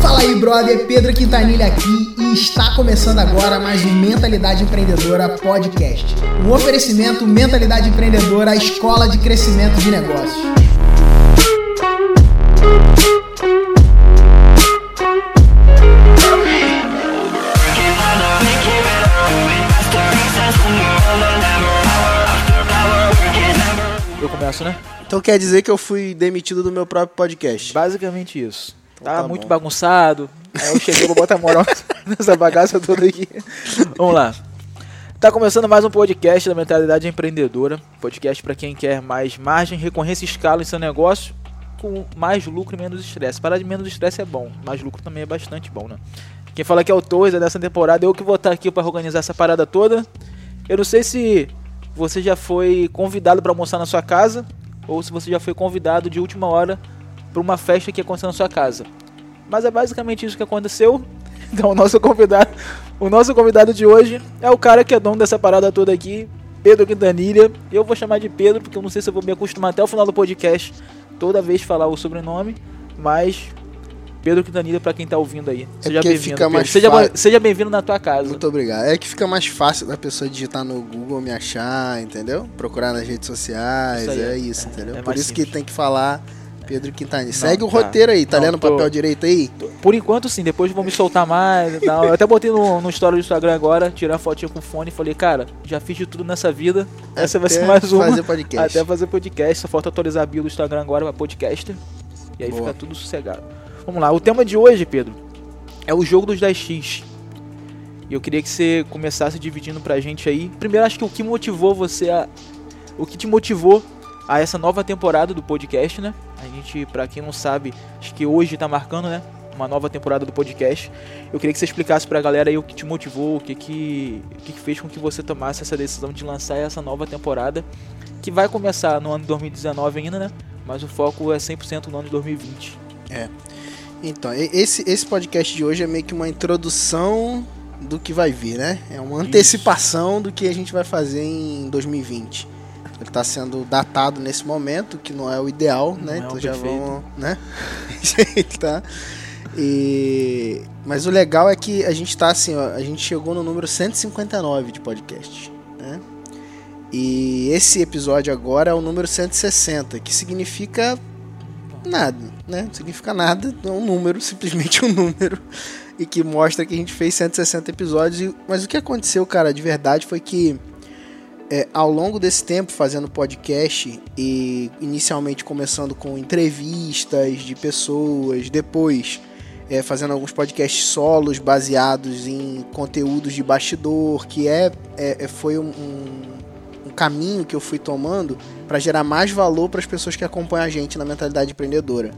Fala aí, brother, Pedro Quintanilha aqui e está começando agora mais um Mentalidade Empreendedora Podcast. Um oferecimento Mentalidade Empreendedora, a escola de crescimento de negócios. Começo, né? Então quer dizer que eu fui demitido do meu próprio podcast. Basicamente isso. Tá, tá muito bom. bagunçado. Aí eu cheguei, vou botar moral nessa bagaça toda aqui. Vamos lá. Tá começando mais um podcast da Mentalidade Empreendedora. Podcast para quem quer mais margem, recorrência e escala em seu negócio com mais lucro e menos estresse. Parar de menos estresse é bom, mais lucro também é bastante bom, né? Quem fala que é o Torres dessa temporada, eu que vou estar aqui para organizar essa parada toda. Eu não sei se você já foi convidado para almoçar na sua casa ou se você já foi convidado de última hora para uma festa que aconteceu na sua casa. Mas é basicamente isso que aconteceu. Então o nosso convidado, o nosso convidado de hoje é o cara que é dono dessa parada toda aqui, Pedro Quintanilha. Eu vou chamar de Pedro porque eu não sei se eu vou me acostumar até o final do podcast toda vez falar o sobrenome, mas Pedro Quintanilha para quem tá ouvindo aí. Seja porque bem-vindo. Seja, seja bem-vindo na tua casa. Muito obrigado. É que fica mais fácil da pessoa digitar no Google, me achar, entendeu? Procurar nas redes sociais, Isso é é. isso, entendeu? É Por isso simples. que tem que falar Pedro Quintanilha. Segue o tá. roteiro aí, tá Não, lendo o papel direito aí? Por enquanto sim, depois vou me soltar mais. Não, eu até botei no, no story do Instagram agora, tirei a fotinha com o fone e falei, cara, já fiz de tudo nessa vida. Essa vai ser Até mais uma. fazer podcast. Até fazer podcast. Só falta atualizar a bio do Instagram agora pra podcaster. E aí Boa. fica tudo sossegado. Vamos lá, o tema de hoje, Pedro, é o jogo dos 10x. E eu queria que você começasse dividindo pra gente aí. Primeiro, acho que o que motivou você a. O que te motivou a essa nova temporada do podcast, né? A gente, pra quem não sabe, acho que hoje tá marcando, né? Uma nova temporada do podcast. Eu queria que você explicasse pra galera aí o que te motivou, o que que, o que, que fez com que você tomasse essa decisão de lançar essa nova temporada, que vai começar no ano de 2019 ainda, né? Mas o foco é 100% no ano de 2020. Então, esse, esse podcast de hoje é meio que uma introdução do que vai vir, né? É uma antecipação do que a gente vai fazer em 2020. Ele tá sendo datado nesse momento, que não é o ideal, Não né? é então já perfeito. vamos, né? tá. E... Mas o legal é que a gente tá assim, ó, a gente chegou no número 159 de podcast, né? E esse episódio agora é o número 160, que significa nada, né? Não significa nada, é um número, simplesmente um número. E que mostra que a gente fez 160 episódios. Mas o que aconteceu, cara, de verdade foi que é, ao longo desse tempo fazendo podcast e inicialmente começando com entrevistas de pessoas, depois é, fazendo alguns podcasts solos baseados em conteúdos de bastidor, que é, é- é- foi um- um caminho que eu fui tomando para gerar mais valor para as pessoas que acompanham a gente na mentalidade empreendedora.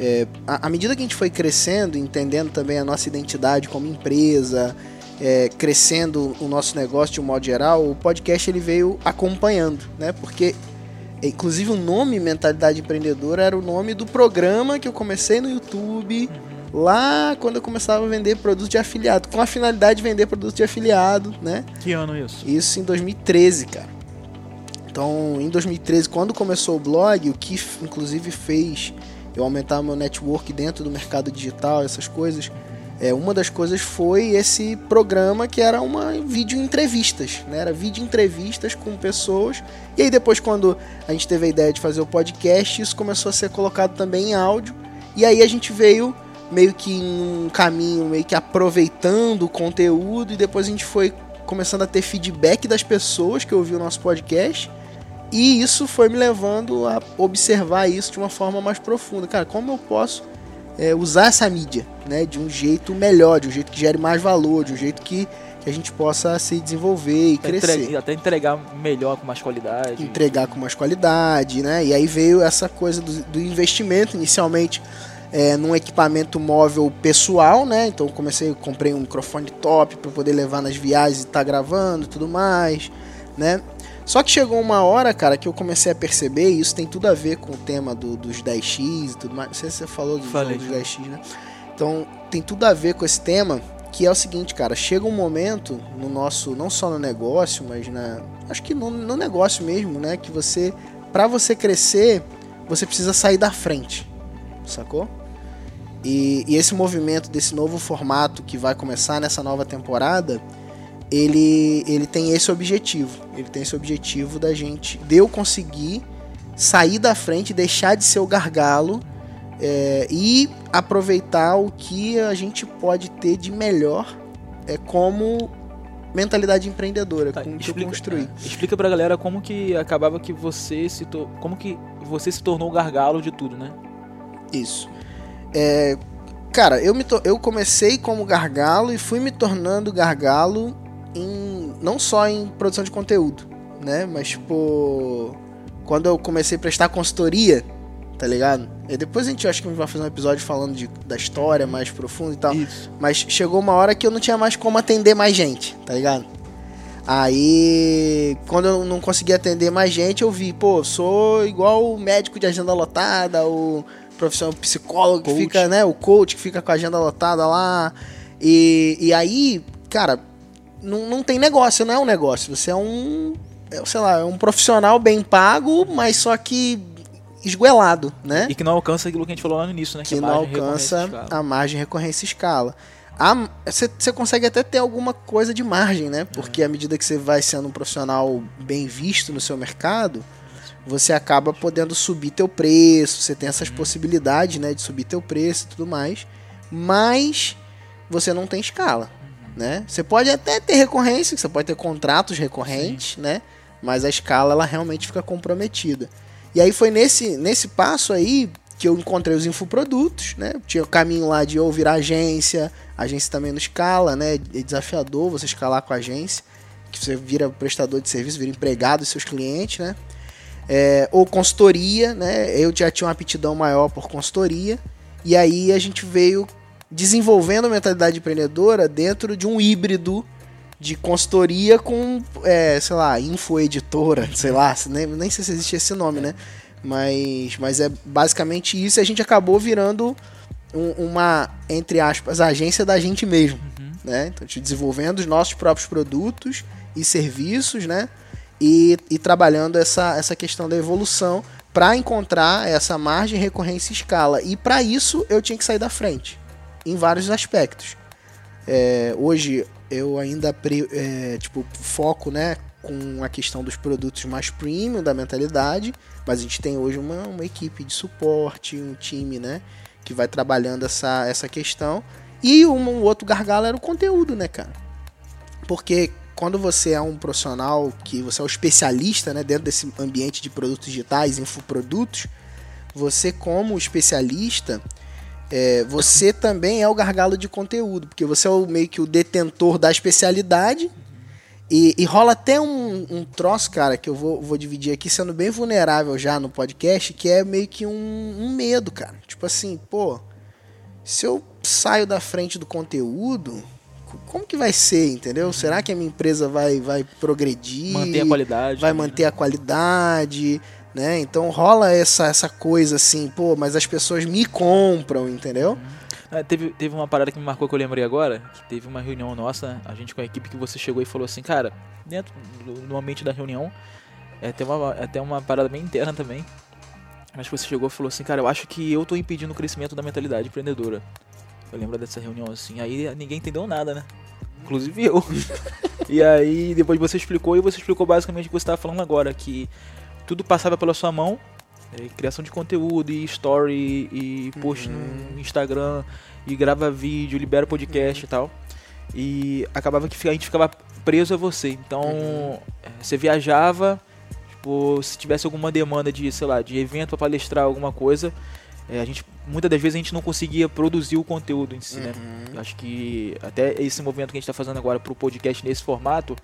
É, à à medida que a gente foi crescendo, entendendo também a nossa identidade como empresa, é, crescendo o nosso negócio de um modo geral, o podcast ele veio acompanhando, né? Porque inclusive o nome Mentalidade Empreendedora era o nome do programa que eu comecei no YouTube lá quando eu começava a vender produtos de afiliado, com a finalidade de vender produtos de afiliado, né? Que ano isso? Isso em 2013, cara. Então, em 2013, quando começou o blog, o que inclusive fez eu aumentar meu network dentro do mercado digital, essas coisas, é, uma das coisas foi esse programa que era uma vídeo entrevistas, né? Era vídeo entrevistas com pessoas. E aí depois quando a gente teve a ideia de fazer o podcast, isso começou a ser colocado também em áudio. E aí a gente veio meio que em um caminho, meio que aproveitando o conteúdo e depois a gente foi começando a ter feedback das pessoas que ouviam o nosso podcast. E isso foi me levando a observar isso de uma forma mais profunda. Cara, como eu posso é, usar essa mídia né, de um jeito melhor, de um jeito que gere mais valor, de um jeito que, que a gente possa se desenvolver e Até crescer. entregar, até entregar melhor, com mais qualidade. Entregar com mais qualidade, né? E aí veio essa coisa do, do investimento inicialmente é, num equipamento móvel pessoal, né? Então eu comecei, comprei um microfone top para poder levar nas viagens e estar gravando e tudo mais, né? Só que chegou uma hora, cara, que eu comecei a perceber, e isso tem tudo a ver com o tema do- dos 10x e tudo mais. Não sei se você falou do Falei. dos 10x, né? Então tem tudo a ver com esse tema que é o seguinte, cara, chega um momento no nosso, não só no negócio, mas na, acho que no, no negócio mesmo, né, que você, para você crescer, você precisa sair da frente, sacou? E, e, esse movimento desse novo formato que vai começar nessa nova temporada, ele, ele tem esse objetivo. Ele tem esse objetivo da gente, de eu conseguir sair da frente, deixar de ser o gargalo é, e aproveitar o que a gente pode ter de melhor é, como mentalidade empreendedora, tá, como explica, construir. É, explica pra galera como que acabava que você se como que você se tornou o gargalo de tudo, né? Isso. É, cara, eu, me eu comecei como gargalo e fui me tornando gargalo em não só em produção de conteúdo, né? Mas tipo quando eu comecei a prestar consultoria, tá ligado? E depois a gente acho que vai fazer um episódio falando de, da história mais profundo e tal. Isso. Mas chegou uma hora que eu não tinha mais como atender mais gente, tá ligado? Aí, quando eu não conseguia atender mais gente, eu vi, pô, sou igual o médico de agenda lotada, o profissional psicólogo coach. que fica, né, o coach que fica com a agenda lotada lá. E, e aí, cara, não, não tem negócio, não é um negócio. Você é um é, sei lá, é um profissional bem pago, mas só que esguelado, né? E que não alcança aquilo que a gente falou lá no início, né? Que, que não alcança a margem recorrência escala. Você consegue até ter alguma coisa de margem, né? Porque à medida que você vai sendo um profissional bem visto no seu mercado, você acaba podendo subir teu preço, você tem essas uhum. possibilidades, né, de subir teu preço e tudo mais, mas você não tem escala. Né? Você pode até ter recorrência, você pode ter contratos recorrentes, Sim. né? mas a escala ela realmente fica comprometida. E aí foi nesse, nesse passo aí que eu encontrei os infoprodutos, né? Tinha o caminho lá de ou virar agência, agência também não escala, né? É desafiador você escalar com a agência, que você vira prestador de serviço, vira empregado dos seus clientes, né? É, ou consultoria, né? Eu já tinha uma aptidão maior por consultoria, e aí a gente veio desenvolvendo a mentalidade empreendedora dentro de um híbrido de consultoria com, é, sei lá, infoeditora, sei lá, nem, nem sei se existe esse nome, né? Mas, mas é basicamente isso e a gente acabou virando um, uma, entre aspas, agência da gente mesmo, uhum. né? Então, desenvolvendo os nossos próprios produtos e serviços, né? E, e trabalhando essa, essa questão da evolução para encontrar essa margem, recorrência e escala. E para isso eu tinha que sair da frente, em vários aspectos. É, hoje eu ainda é, tipo foco, né, com a questão dos produtos mais premium da mentalidade, mas a gente tem hoje uma, uma equipe de suporte, um time, né, que vai trabalhando essa, essa questão. E um, um outro gargalo era o conteúdo, né, cara? Porque quando você é um profissional que você é um especialista, né, dentro desse ambiente de produtos digitais, infoprodutos, você como especialista, é, você também é o gargalo de conteúdo, porque você é o, meio que o detentor da especialidade. E, e rola até um, um, troço, cara, que eu vou, vou dividir aqui, sendo bem vulnerável já no podcast, que é meio que um, um medo, cara. Tipo assim, pô, se eu saio da frente do conteúdo, como que vai ser, entendeu? Será que a minha empresa vai, vai progredir? Manter a qualidade. Vai manter a qualidade né? Então rola essa, essa coisa assim, pô, mas as pessoas me compram, entendeu? Uhum. É, teve, teve uma parada que me marcou que eu lembrei agora, que teve uma reunião nossa, a gente com a equipe que você chegou e falou assim, cara, dentro do, ambiente da reunião, é até, uma, até uma parada bem interna também, mas você chegou e falou assim, cara, eu acho que eu tô impedindo o crescimento da mentalidade empreendedora. Eu lembro dessa reunião assim, aí ninguém entendeu nada, né? Inclusive eu. e aí depois você explicou e você explicou basicamente o que você estava falando agora, que tudo passava pela sua mão. É, criação de conteúdo, e story, e post uhum. no Instagram, e grava vídeo, libera podcast uhum. e tal. E acabava que a gente ficava preso a você. Então, uhum. É, você viajava, tipo, se tivesse alguma demanda de, sei lá, de evento para palestrar alguma coisa, é, a gente muitas das vezes a gente não conseguia produzir o conteúdo em si, né? Uhum. Acho que até esse movimento que a gente está fazendo agora para o podcast nesse formato,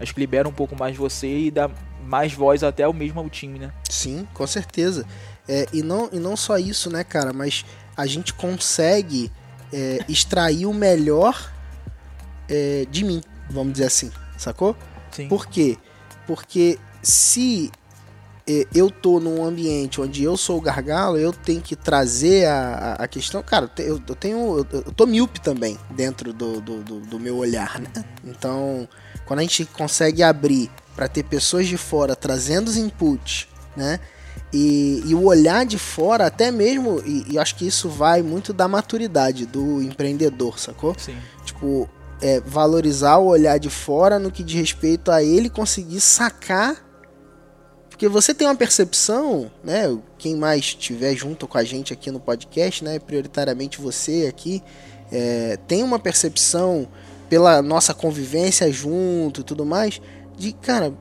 acho que libera um pouco mais você e dá mais voz até ao mesmo ao time, né? Sim, com certeza. É, e, não, e não só isso, né, cara, mas a gente consegue é, extrair o melhor é, de mim, vamos dizer assim, sacou? Sim. Por quê? Porque se eu tô num ambiente onde eu sou o gargalo, eu tenho que trazer a, a questão. Cara, eu, eu tenho. Eu, tô míope também dentro do, do, do, do meu olhar, né? Então, quando a gente consegue abrir para ter pessoas de fora trazendo os inputs, né? E, e, o olhar de fora, até mesmo, e, e acho que isso vai muito da maturidade do empreendedor, sacou? Sim. Tipo, é, valorizar o olhar de fora no que diz respeito a ele conseguir sacar porque você tem uma percepção, né? Quem mais estiver junto com a gente aqui no podcast, né? Prioritariamente você aqui, é, tem uma percepção pela nossa convivência junto e tudo mais, de cara,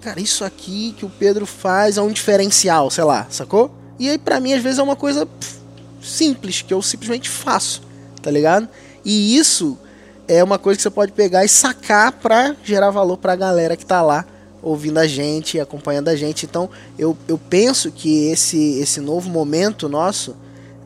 cara, isso aqui que o Pedro faz é um diferencial, sei lá, sacou? E aí para mim às vezes é uma coisa simples que eu simplesmente faço, tá ligado? E isso é uma coisa que você pode pegar e sacar pra gerar valor pra galera que tá lá ouvindo a gente, acompanhando a gente. Então, eu, eu penso que esse, esse novo momento nosso,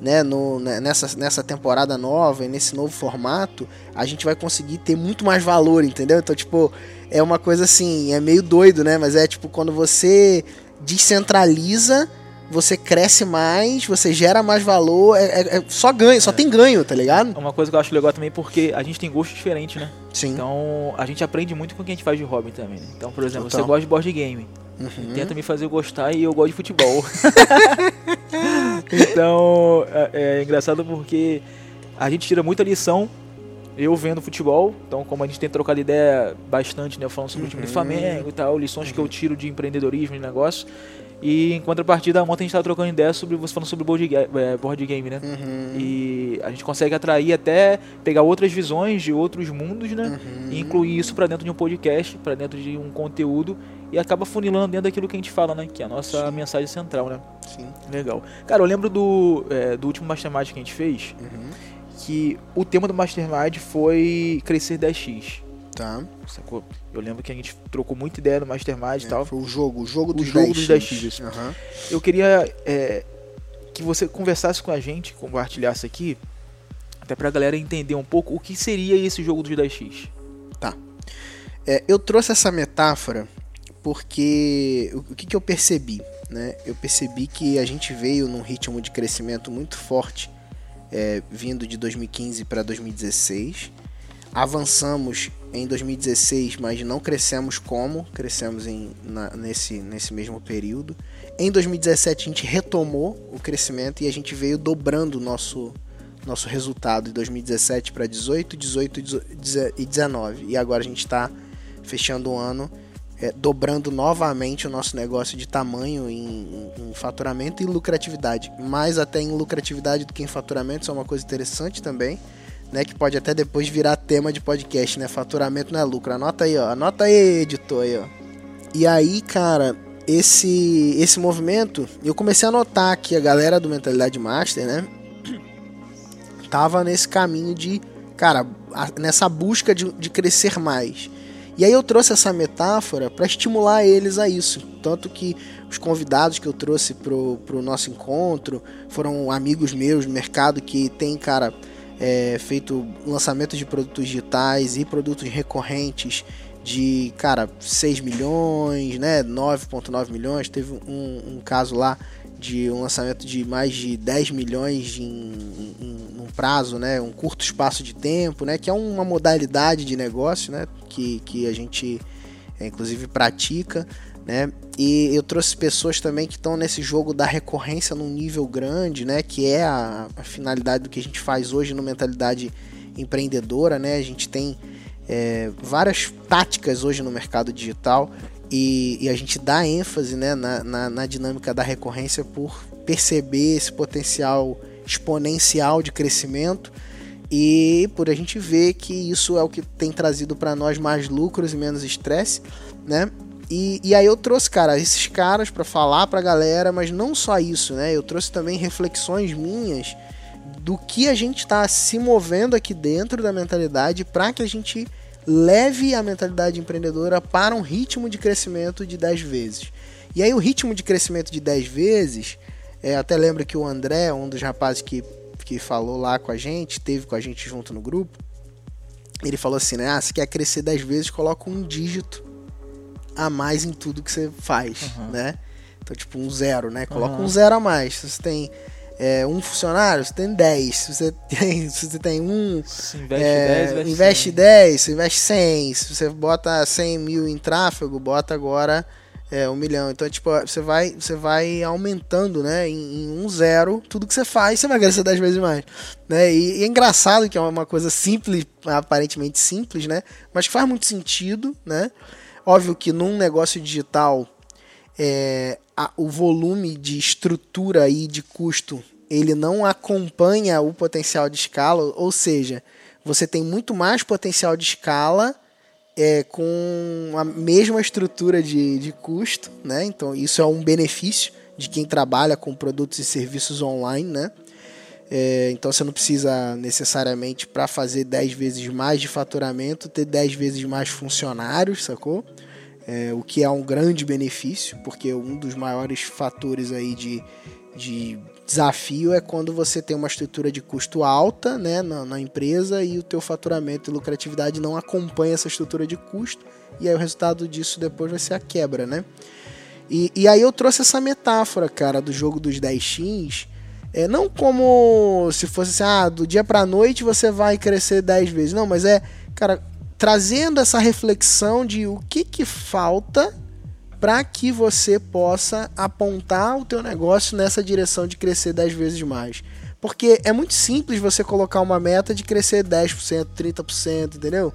né, no, né, nessa, nessa temporada nova e nesse novo formato, a gente vai conseguir ter muito mais valor, entendeu? Então, tipo, é uma coisa assim, é meio doido, né? Mas é tipo quando você descentraliza você cresce mais, você gera mais valor, é, é, é só ganho, só é. tem ganho, tá ligado? Uma coisa que eu acho legal também porque a gente tem gostos diferentes, né? Sim. Então a gente aprende muito com o que a gente faz de hobby também. Né? Então, por exemplo, Total. você gosta de board game. Uhum. Tenta me fazer gostar e eu gosto de futebol. então é, é engraçado porque a gente tira muita lição eu vendo futebol, então como a gente tem trocado ideia bastante, né, falando sobre uhum. o time do uhum. Flamengo e tal, lições uhum. que eu tiro de empreendedorismo e negócio, e em contrapartida, ontem a gente estava trocando ideia sobre você falando sobre board, é, board game, né? Uhum. E a gente consegue atrair até pegar outras visões de outros mundos, né? Uhum. E incluir isso para dentro de um podcast, para dentro de um conteúdo e acaba funilando dentro daquilo que a gente fala, né? Que é a nossa Sim. mensagem central, né? Sim. Legal. Cara, eu lembro do, é, do último Mastermind que a gente fez, uhum. que o tema do Mastermind foi crescer 10x. Tá. Sacou? Eu lembro que a gente trocou muita ideia no Mastermind é, e tal. Foi o jogo, o jogo dos o jogo 10 dos 10 x. Uhum. Eu queria é, que você conversasse com a gente, compartilhasse aqui, até pra galera entender um pouco o que seria esse jogo dos 10x. Tá. É, eu trouxe essa metáfora porque o, que, que eu percebi? Né? Eu percebi que a gente veio num ritmo de crescimento muito forte, é, vindo de 2015 para 2016 avançamos em 2016, mas não crescemos como crescemos em, na, nesse, nesse mesmo período. Em 2017 a gente retomou o crescimento e a gente veio dobrando o nosso, nosso resultado de 2017 para 18, 18 e 19. E agora a gente está fechando o ano é, dobrando novamente o nosso negócio de tamanho em, em, faturamento e lucratividade. Mais até em lucratividade do que em faturamento, isso é uma coisa interessante também né? Que pode até depois virar tema de podcast, né? Faturamento não é lucro. Anota aí, ó. Anota aí, editor aí, ó. E aí, cara, esse esse movimento, eu comecei a notar que a galera do Mentalidade Master, né? Tava nesse caminho de, cara, nessa busca de, de crescer mais. E aí eu trouxe essa metáfora para estimular eles a isso. Tanto que os convidados que eu trouxe pro, pro nosso encontro foram amigos meus no mercado que tem, cara, é, feito lançamento de produtos digitais e produtos recorrentes de, cara, 6 milhões, né, 9.9 milhões, teve um, um, caso lá de um lançamento de mais de 10 milhões em, em, em, um prazo, né, um curto espaço de tempo, né, que é uma modalidade de negócio, né, que, que a gente é, inclusive pratica, né? E eu trouxe pessoas também que estão nesse jogo da recorrência num nível grande, né? Que é a, a, finalidade do que a gente faz hoje no mentalidade empreendedora, né? A gente tem é, várias táticas hoje no mercado digital e, e a gente dá ênfase né, na, na, na dinâmica da recorrência por perceber esse potencial exponencial de crescimento e por a gente ver que isso é o que tem trazido para nós mais lucros e menos estresse, né? E, e aí eu trouxe, cara, esses caras para falar pra galera, mas não só isso, né? Eu trouxe também reflexões minhas do que a gente está se movendo aqui dentro da mentalidade para que a gente leve a mentalidade empreendedora para um ritmo de crescimento de 10 vezes. E aí o ritmo de crescimento de 10 vezes, é, até lembro que o André, um dos rapazes que, que falou lá com a gente, teve com a gente junto no grupo, ele falou assim, né? Ah, se quer crescer 10 vezes, coloca um dígito a mais em tudo que você faz, uhum. né? Então, tipo, um zero, né? Coloca Aham. um zero a mais. Se você tem é, um funcionário, você tem 10. Se você tem, se você tem um, Se investe é, 10, investe, investe 100. 10, você investe 100. Se você bota 100 mil em tráfego, bota agora é, um milhão. Então, tipo, você vai, você vai aumentando, né? Em, em um zero, tudo que você faz, você vai crescer 10 vezes mais. Né? E, e é engraçado que é uma coisa simples, aparentemente simples, né? Mas que faz muito sentido, né? Óbvio que num negócio digital, é, a- o volume de estrutura e de custo ele não acompanha o potencial de escala, ou seja, você tem muito mais potencial de escala é, com a mesma estrutura de, de custo, né? Então isso é um benefício de quem trabalha com produtos e serviços online, né? É, então você não precisa necessariamente para fazer 10 vezes mais de faturamento ter 10 vezes mais funcionários, sacou? É, o que é um grande benefício, porque um dos maiores fatores aí de, de desafio é quando você tem uma estrutura de custo alta né, na, na empresa e o teu faturamento e lucratividade não acompanha essa estrutura de custo e aí o resultado disso depois vai ser a quebra, né? E, e aí eu trouxe essa metáfora, cara, do jogo dos 10x, é, não como se fosse assim, ah, do dia pra noite você vai crescer 10 vezes. Não, mas é, cara, trazendo essa reflexão de o que que falta para que você possa apontar o teu negócio nessa direção de crescer 10 vezes mais. Porque é muito simples você colocar uma meta de crescer 10%, 30%, entendeu?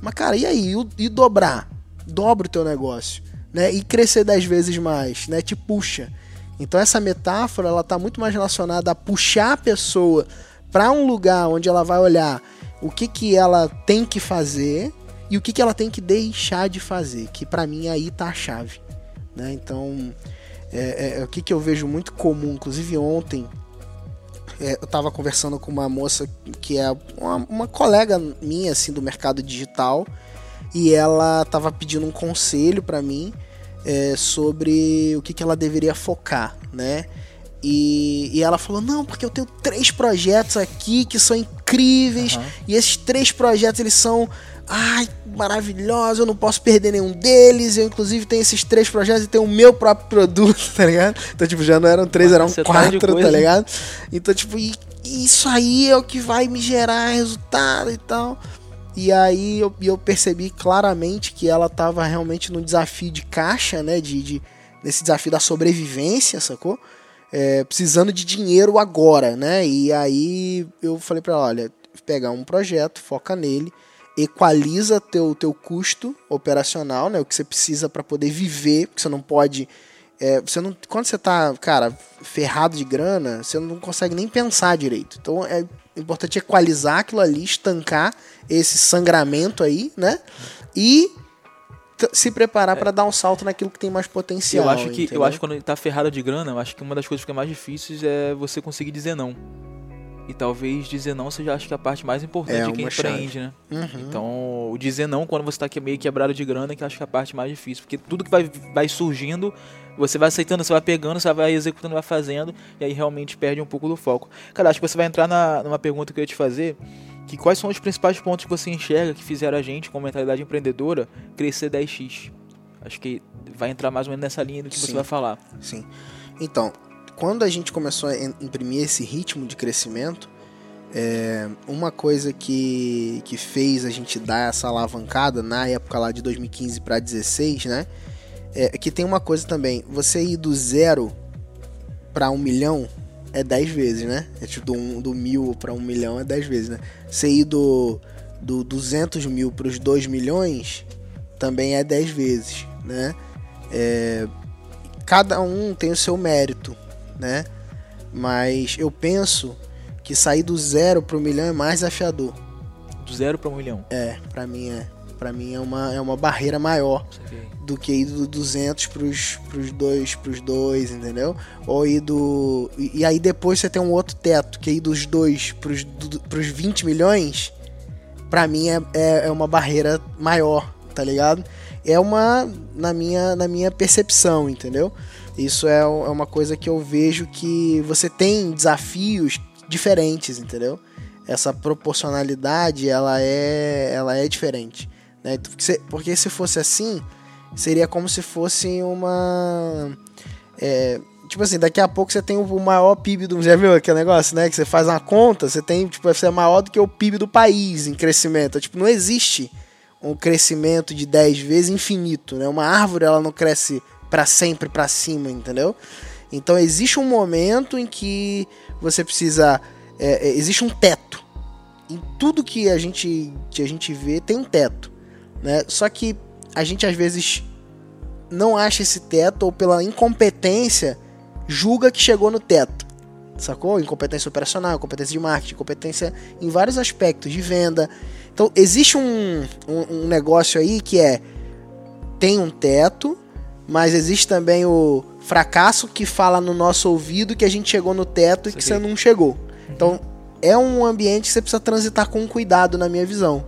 Mas, cara, e aí? E, dobrar? Dobra o teu negócio, né? E crescer 10 vezes mais, né? Te puxa. Então essa metáfora, ela tá muito mais relacionada a puxar a pessoa para um lugar onde ela vai olhar o que que ela tem que fazer e o que que ela tem que deixar de fazer, que para mim aí tá a chave, né? Então, é, é, é o que que eu vejo muito comum, inclusive ontem, é, eu tava conversando com uma moça que é uma, uma colega minha, assim, do mercado digital, e ela tava pedindo um conselho para mim é, sobre o que, que ela deveria focar, né? E, e ela falou: Não, porque eu tenho três projetos aqui que são incríveis, Aham. e esses três projetos eles são. Ai, maravilhosos, eu não posso perder nenhum deles. Eu, inclusive, tenho esses três projetos e tenho o meu próprio produto, tá ligado? Então, tipo, já não eram três, Uma eram de quatro, tá coisa. ligado? Então, tipo, e- e isso aí é o que vai me gerar resultado e tal. E aí eu, eu percebi claramente que ela tava realmente no desafio de caixa, né? De, de, nesse desafio da sobrevivência, sacou? É, precisando de dinheiro agora, né? E aí eu falei pra ela, olha, pegar um projeto, foca nele, equaliza teu, teu custo operacional, né? O que você precisa para poder viver, porque você não pode. é, você não, quando você tá, cara, ferrado de grana, você não consegue nem pensar direito. Então é importante equalizar aquilo ali, estancar esse sangramento aí, né? E se preparar para dar um salto naquilo que tem mais potencial. Eu acho que eu entendeu? acho que quando ele tá ferrado de grana, eu acho que uma das coisas que fica mais difíceis é você conseguir dizer não. E talvez dizer não seja acho que a parte mais importante É de quem empreende, né? Uhum. Então, o dizer não quando você tá meio quebrado de grana, que eu acho que é a parte mais difícil. Porque tudo que vai, vai surgindo, você vai aceitando, você vai pegando, você vai executando, vai fazendo, e aí realmente perde um pouco do foco. Cara, acho que você vai entrar na, numa pergunta que eu ia te fazer, que quais são os principais pontos que você enxerga que fizeram a gente, com mentalidade empreendedora, crescer 10x? Acho que vai entrar mais ou menos nessa linha do que você Sim. vai falar. Sim. Então, quando a gente começou a im- imprimir esse ritmo de crescimento, é, uma coisa que, que fez a gente dar essa alavancada na época lá de 2015 para 16, né? É que tem uma coisa também, você ir do zero para um milhão é 10 vezes, né? É tipo do, um- do mil para um milhão é 10 vezes, né? Você ir do, do 200 mil para os 2 milhões também é 10 vezes, né? É, cada um tem o seu mérito, né? Mas eu penso que sair do zero pro milhão é mais desafiador. Do zero para um milhão. É, pra mim é. Pra mim é uma, é uma barreira maior. Do que ir do 200 pros, pros dois, pros dois, entendeu? Ou ir do... E, aí depois você tem um outro teto, que é ir dos dois pros, do, pros 20 milhões, pra mim é, é, é uma barreira maior, tá ligado? É uma... Na minha, na minha percepção, entendeu? Isso é, é uma coisa que eu vejo que você tem desafios diferentes, entendeu? Essa proporcionalidade, ela é, ela é diferente. Né? Porque se fosse assim, seria como se fosse uma é, tipo assim, daqui a pouco você tem o maior PIB do. Já viu aquele negócio, né? Que você faz uma conta, você tem, tipo, você é maior do que o PIB do país em crescimento. Tipo, não existe um crescimento de 10 vezes infinito, né? Uma árvore, ela não cresce para sempre para cima, entendeu? Então existe um momento em que você precisa. É, é, existe um teto. Em tudo que a gente, que a gente vê tem um teto. Né? Só que a gente às vezes não acha esse teto ou pela incompetência julga que chegou no teto. Sacou? Incompetência operacional, competência de marketing, competência em vários aspectos de venda. Então existe um, um, um negócio aí que é tem um teto, mas existe também o fracasso que fala no nosso ouvido que a gente chegou no teto e que você não chegou. Uhum. Então, é um ambiente que você precisa transitar com cuidado, na minha visão.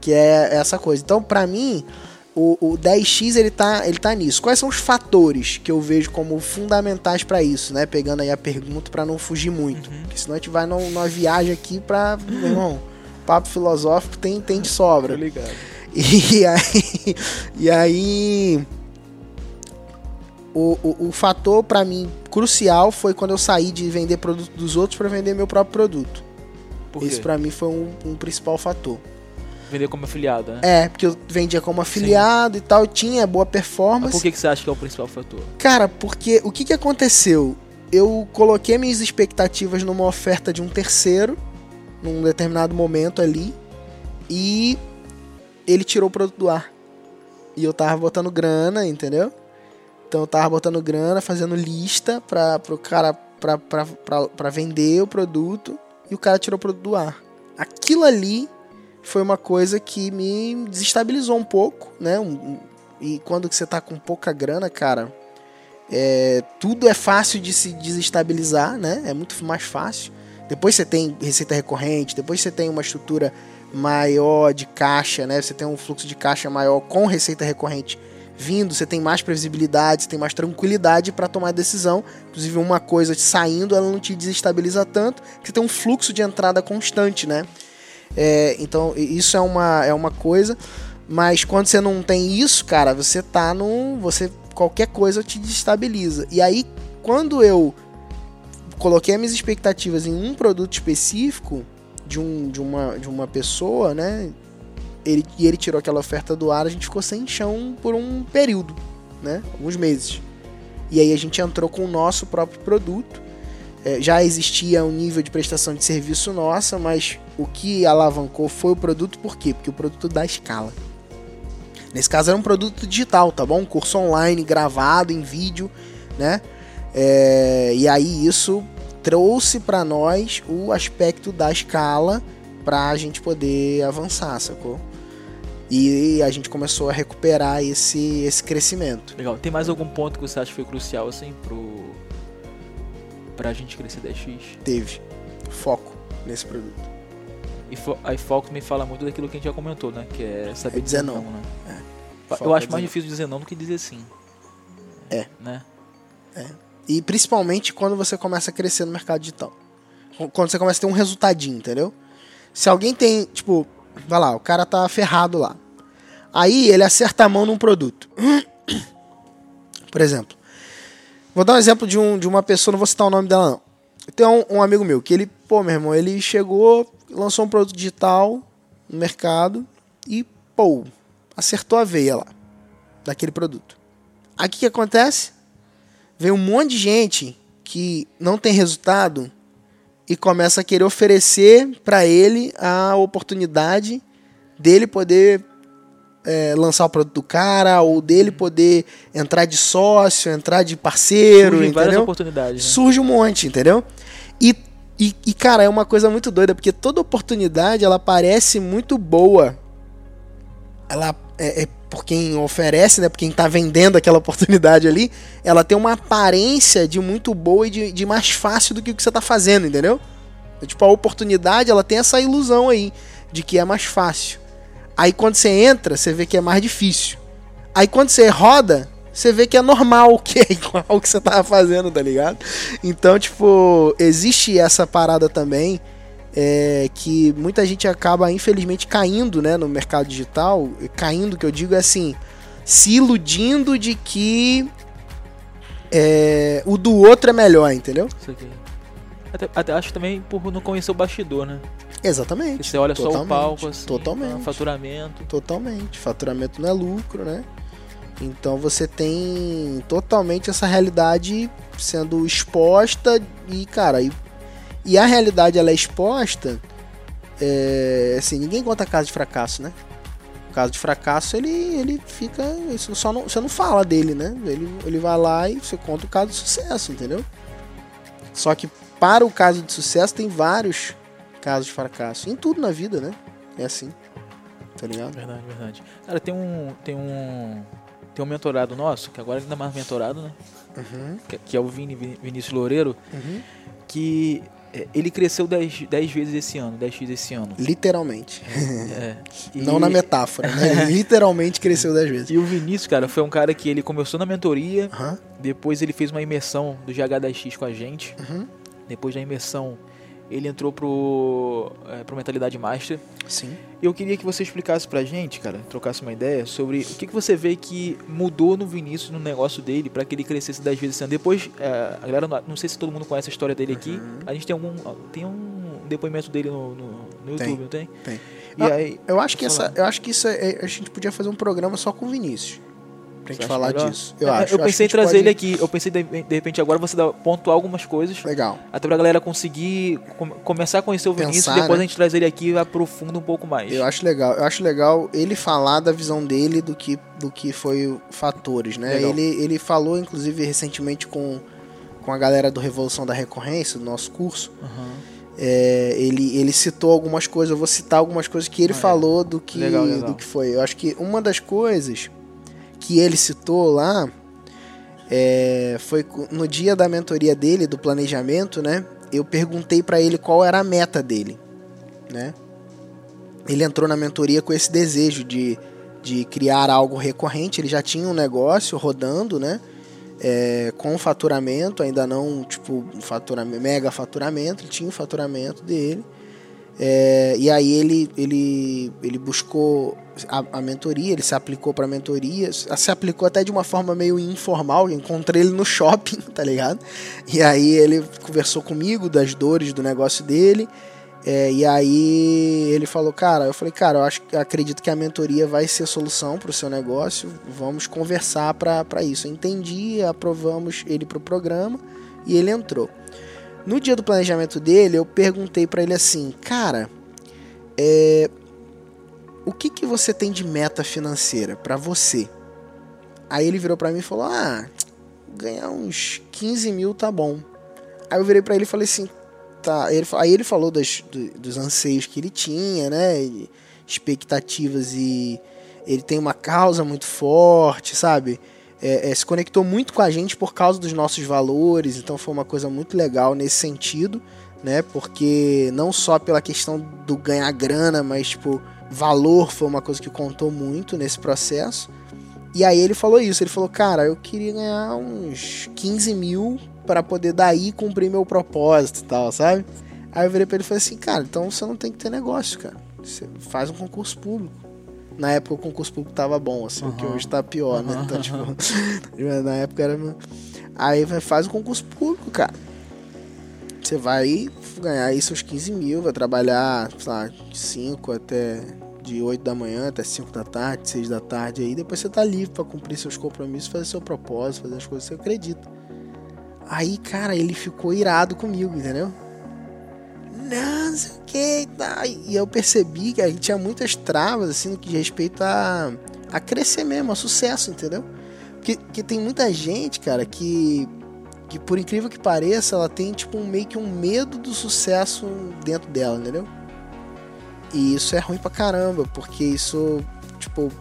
Que é essa coisa. Então, para mim, o, o 10x ele tá, ele tá nisso. Quais são os fatores que eu vejo como fundamentais para isso, né? Pegando aí a pergunta para não fugir muito. Uhum. Porque senão a gente vai numa viagem aqui pra. Meu irmão, papo filosófico tem, tem de sobra. Tô ligado. E aí. E aí o, o, o fator para mim crucial foi quando eu saí de vender produto dos outros para vender meu próprio produto. Esse para mim foi um, um, principal fator. Vender como afiliado, né? É, porque eu vendia como afiliado Sim. e tal, tinha boa performance. Mas por que, que você acha que é o principal fator? Cara, porque o que, que aconteceu? Eu coloquei minhas expectativas numa oferta de um terceiro, num determinado momento ali, e ele tirou o produto do ar. E eu tava botando grana, entendeu? Então eu tava botando grana, fazendo lista para pro cara pra, pra, pra, pra vender o produto e o cara tirou o produto do ar. Aquilo ali foi uma coisa que me desestabilizou um pouco, né? E quando você tá com pouca grana, cara, é, tudo é fácil de se desestabilizar, né? É muito mais fácil. Depois você tem receita recorrente, depois você tem uma estrutura maior de caixa, né? Você tem um fluxo de caixa maior com receita recorrente vindo, você tem mais previsibilidade, você tem mais tranquilidade para tomar decisão. Inclusive, uma coisa saindo, ela não te desestabiliza tanto, porque você tem um fluxo de entrada constante, né? É, então, isso é uma, é uma coisa. Mas quando você não tem isso, cara, você tá num. Você. Qualquer coisa te desestabiliza. E aí, quando eu coloquei minhas expectativas em um produto específico de, um, de, uma, de uma pessoa, né? ele, e ele tirou aquela oferta do ar, a gente ficou sem chão por um período, né? Alguns meses. E aí a gente entrou com o nosso próprio produto. É, já existia um nível de prestação de serviço nossa, mas o que alavancou foi o produto, por quê? Porque o produto dá escala. Nesse caso era um produto digital, tá bom? Um curso online gravado em vídeo, né? É, e aí isso trouxe para nós o aspecto da escala para a gente poder avançar, sacou? E a gente começou a recuperar esse, esse crescimento. Legal. Tem mais algum ponto que você acha que foi crucial assim pro pra gente crescer 10x? Teve. Foco nesse produto. E fo aí foco me fala muito daquilo que a gente já comentou, né? Que é saber é dizer não. não né? é. Eu acho mais não. difícil dizer não do que dizer sim. É. Né? É. E principalmente quando você começa a crescer no mercado digital. Quando você começa a ter um resultadinho, entendeu? Se alguém tem, tipo, vai lá, o cara tá ferrado lá. Aí ele acerta a mão num produto. Por exemplo, vou dar um exemplo de, um, de uma pessoa, não vou citar o nome dela não. Tem um, um amigo meu que ele, pô, meu irmão, ele chegou, lançou um produto digital no mercado e, pô, acertou a veia lá daquele produto. Aí o que, que acontece? Vem um monte de gente que não tem resultado e começa a querer oferecer para ele a oportunidade dele poder é, lançar o produto do cara, ou dele poder entrar de sócio, entrar de parceiro, Surgem entendeu? várias oportunidades. Né? Surge um monte, entendeu? E, e, e, cara, é uma coisa muito doida, porque toda oportunidade, ela parece muito boa. Ela é, é por quem oferece, né? Por quem tá vendendo aquela oportunidade ali, ela tem uma aparência de muito boa e de, de mais fácil do que o que você tá fazendo, entendeu? Tipo, a oportunidade, ela tem essa ilusão aí de que é mais fácil. Aí quando você entra, você vê que é mais difícil. Aí quando você roda, você vê que é normal, que é igual ao que você tava fazendo, tá ligado? Então, tipo, existe essa parada também. É, que muita gente acaba infelizmente caindo né, no mercado digital. Caindo, que eu digo é assim, se iludindo de que é, o do outro é melhor, entendeu? Isso aqui. Até, até acho que também por não conhecer o bastidor, né? Exatamente. Porque você olha só o Totalmente, palco, assim, totalmente. o faturamento. Totalmente. Faturamento não é lucro, né? Então você tem totalmente essa realidade sendo exposta e, cara, e, e a realidade ela é exposta. É, assim, ninguém conta caso de fracasso, né? O caso de fracasso ele, ele fica. Isso só não, você não fala dele, né? Ele, ele vai lá e você conta o caso de sucesso, entendeu? Só que para o caso de sucesso tem vários casos de fracasso. Em tudo na vida, né? É assim. Tá ligado? Verdade, verdade. Cara, tem um. Tem um. Tem um mentorado nosso, que agora ainda mais mentorado, né? Uhum, Que, que é o Vini, Vinícius Loureiro, uhum. que é, ele cresceu 10, 10 vezes esse ano, 10x esse ano. Literalmente. É. E- Não na metáfora, né? Literalmente cresceu 10 vezes. E o Vinícius, cara, foi um cara que ele começou na mentoria, Aham, depois ele fez uma imersão do GH10X com a gente. uhum. Depois da imersão, ele entrou pro, é, pro Mentalidade Master. Sim. E eu queria que você explicasse pra gente, cara, trocasse uma ideia sobre o que, que você vê que mudou no Vinícius, no negócio dele, pra que ele crescesse 10 vezes esse ano. Depois, é, a galera, não, sei se todo mundo conhece a história dele aqui, Uhum. a gente tem algum tem um depoimento dele no, no, no Tem, YouTube, não tem? tem. E Ah, aí, Eu acho que essa, lá. eu acho que isso é, a gente podia fazer um programa só com o Vinícius. Pra gente falar melhor? disso. Eu É, acho. Eu acho pensei em que a gente trazer ele pode- aqui. Eu pensei de, de repente agora você dá, pontuar algumas coisas. Legal. Até pra galera conseguir com- começar a conhecer o Vinícius Pensar, e depois né? a gente traz ele aqui e aprofunda um pouco mais. Eu acho legal. Eu acho legal ele falar da visão dele do que, do que foi fatores, né? Legal. Ele, ele falou, inclusive, recentemente com, com a galera do Revolução da Recorrência, do nosso curso. Aham. É, ele, ele citou algumas coisas, eu vou citar algumas coisas que ele Ah, falou do que, Legal, legal. do que foi. Eu acho que uma das coisas que ele citou lá é, foi no dia da mentoria dele, do planejamento, né? Eu perguntei pra ele qual era a meta dele, né? Ele entrou na mentoria com esse desejo de, de criar algo recorrente. Ele já tinha um negócio rodando, né? É, com faturamento, ainda não tipo faturamento, mega faturamento, ele tinha o faturamento dele. É, e aí ele, ele, ele buscou a, a mentoria, ele se aplicou para mentoria, se aplicou até de uma forma meio informal. Eu encontrei ele no shopping, tá ligado? E aí ele conversou comigo das dores do negócio dele. É, e aí ele falou, cara, eu falei, cara, eu acho acredito que a mentoria vai ser solução para o seu negócio. Vamos conversar para isso. Eu entendi, aprovamos ele pro programa e ele entrou. No dia do planejamento dele, eu perguntei para ele assim, cara, é, o que que você tem de meta financeira para você? Aí ele virou para mim e falou, ah, ganhar uns 15 mil tá bom. Aí eu virei para ele e falei assim, tá. Ele, aí ele falou das, do- dos anseios que ele tinha, né? expectativas e ele tem uma causa muito forte, sabe? É, é, se conectou muito com a gente por causa dos nossos valores, então foi uma coisa muito legal nesse sentido, né? Porque não só pela questão do ganhar grana, mas tipo, valor foi uma coisa que contou muito nesse processo. E aí ele falou isso, ele falou, cara, eu queria ganhar uns 15 mil para poder daí cumprir meu propósito e tal, sabe? Aí eu virei pra ele e falei assim, cara, então você não tem que ter negócio, cara. Você faz um concurso público. Na época o concurso público tava bom, assim, que Aham. hoje tá pior, né? Então, tipo, na época era. Aí faz um concurso público, cara. Você vai ganhar aí seus 15 mil, vai trabalhar, sei lá, 5 até. De 8 da manhã até 5 da tarde, 6 da tarde aí, depois você tá livre pra cumprir seus compromissos, fazer seu propósito, fazer as coisas que você acredita. Aí, cara, ele ficou irado comigo, entendeu? Não sei o que. Tá. E eu percebi que a gente tinha muitas travas, assim, no que diz respeito a, a crescer mesmo, a sucesso, entendeu? Porque, porque tem muita gente, cara, que, que por incrível que pareça, ela tem, tipo, um, meio que um medo do sucesso dentro dela, entendeu? E isso é ruim pra caramba, porque isso, tipo.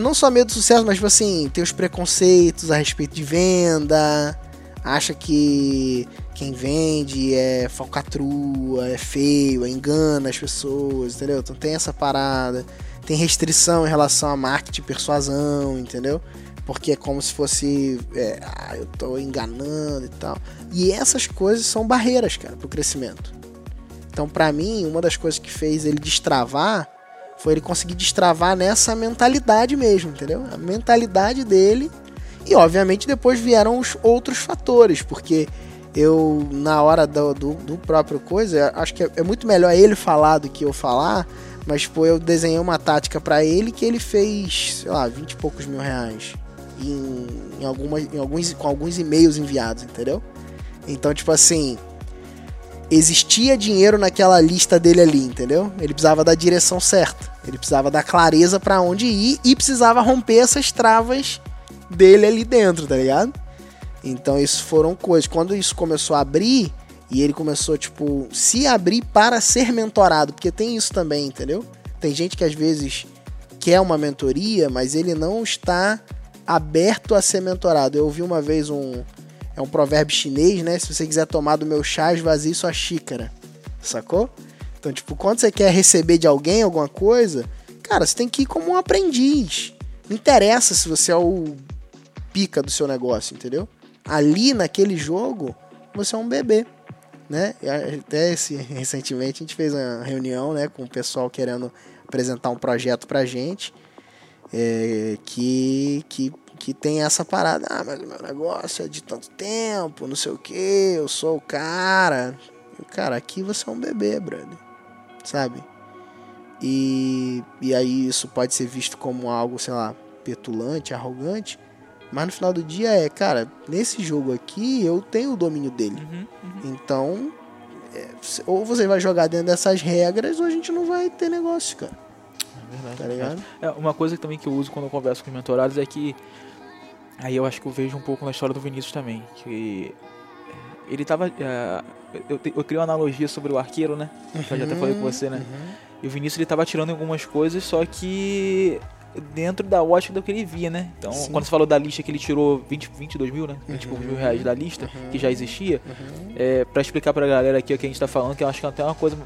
Não só medo do sucesso, mas, tipo assim, tem os preconceitos a respeito de venda, acha que quem vende é falcatrua, é feio, é engana as pessoas, entendeu? Então tem essa parada. Tem restrição em relação a marketing e persuasão, entendeu? Porque é como se fosse. é, ah, eu tô enganando e tal. E essas coisas são barreiras, cara, pro crescimento. Então, pra mim, uma das coisas que fez ele destravar foi ele conseguir destravar nessa mentalidade mesmo, entendeu? A mentalidade dele E obviamente depois vieram os outros fatores, porque eu, na hora do, do, do próprio coisa, acho que é, é, muito melhor ele falar do que eu falar, mas pô, eu desenhei uma tática para ele que ele fez, sei lá, 20 e poucos mil reais em, em, alguma, em alguns, com alguns e-mails enviados, entendeu? Então, tipo assim, existia dinheiro naquela lista dele ali, entendeu? Ele precisava da direção certa, ele precisava da clareza para onde ir e precisava romper essas travas dele ali dentro, tá ligado? Então isso foram coisas. Quando isso começou a abrir e ele começou tipo se abrir para ser mentorado, porque tem isso também, entendeu? Tem gente que às vezes quer uma mentoria, mas ele não está aberto a ser mentorado. Eu ouvi uma vez um é um provérbio chinês, né? Se você quiser tomar do meu chá, esvazie sua xícara. Sacou? Então, tipo, quando você quer receber de alguém alguma coisa, cara, você tem que ir como um aprendiz. Não interessa se você é o pica do seu negócio, entendeu? Ali naquele jogo, você é um bebê. Né? Até esse, recentemente a gente fez uma reunião né, com o pessoal querendo apresentar um projeto pra gente é, que, que, que tem essa parada. Ah, mas meu negócio é de tanto tempo, não sei o que, eu sou o cara. Cara, aqui você é um bebê, brother. Sabe? E, e aí isso pode ser visto como algo, sei lá, petulante, arrogante. Mas no final do dia é, cara, nesse jogo aqui eu tenho o domínio dele. Uhum, uhum. Então, é, ou você vai jogar dentro dessas regras ou a gente não vai ter negócio, cara. Verdade. Tá ligado? É, uma coisa também que eu uso quando eu converso com os mentorados é que. Aí eu acho que eu vejo um pouco na história do Vinícius também. Que ele tava. Uh, eu, eu criei uma analogia sobre o arqueiro, né? Uhum, eu já até falei com você, né? Uhum. E o Vinícius ele tava tirando algumas coisas, só que dentro da ótica do que ele via, né? Então, Sim. quando você falou da lista que ele tirou 20, 22 mil, né? 20 uhum. mil reais da lista, uhum. que já existia, uhum. é, para explicar pra galera aqui o que a gente tá falando, que eu acho que é até uma coisa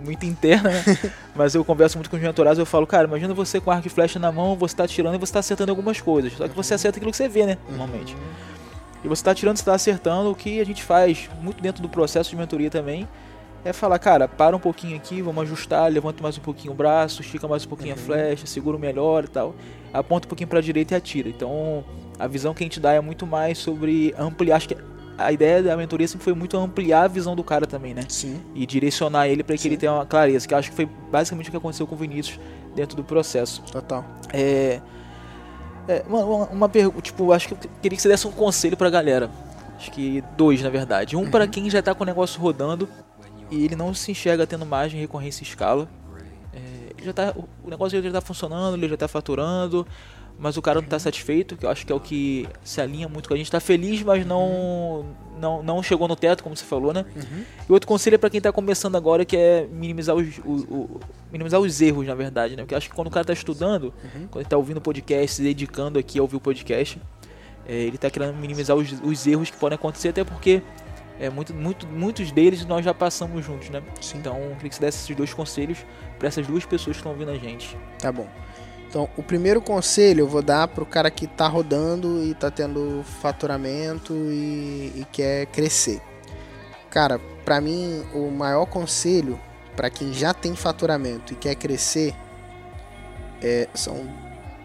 muito interna, né? Mas eu converso muito com os mentorados eu falo, cara, imagina você com arco e flecha na mão, você tá atirando e você tá acertando algumas coisas. Só que você acerta aquilo que você vê, né? Normalmente. E você tá atirando, você tá acertando, o que a gente faz muito dentro do processo de mentoria também é falar, cara, para um pouquinho aqui, vamos ajustar, levanta mais um pouquinho o braço, estica mais um pouquinho uhum. a flecha, segura melhor e tal, aponta um pouquinho para a direita e atira. Então, a visão que a gente dá é muito mais sobre ampliar, acho que a ideia da mentoria sempre foi muito ampliar a visão do cara também, né? Sim. E direcionar ele para que Sim. ele tenha uma clareza, que acho que foi basicamente o que aconteceu com o Vinícius dentro do processo. Total. É, é uma, uma, pergunta, tipo, acho que eu queria que você desse um conselho pra galera. Acho que dois, na verdade. Um uhum. para quem já tá com o negócio rodando e ele não se enxerga tendo margem, recorrência e escala. É, ele já tá, o negócio já está funcionando, ele já está faturando, mas o cara não está satisfeito, que eu acho que é o que se alinha muito com a gente. Está feliz, mas não, não, não chegou no teto, como você falou, né? Uhum. E outro conselho é para quem está começando agora, que é minimizar os, o, o, minimizar os erros, na verdade, né? Porque eu acho que quando o cara está estudando, uhum. quando ele está ouvindo o podcast, se dedicando aqui a ouvir o podcast, é, ele está querendo minimizar os, os erros que podem acontecer, até porque é, muito, muito, muitos deles nós já passamos juntos, né? Sim. Então, eu queria que você desse esses dois conselhos para essas duas pessoas que estão ouvindo a gente. Tá bom. Então, o primeiro conselho eu vou dar pro cara que tá rodando e tá tendo faturamento e, e quer crescer. Cara, para mim, o maior conselho para quem já tem faturamento e quer crescer é, são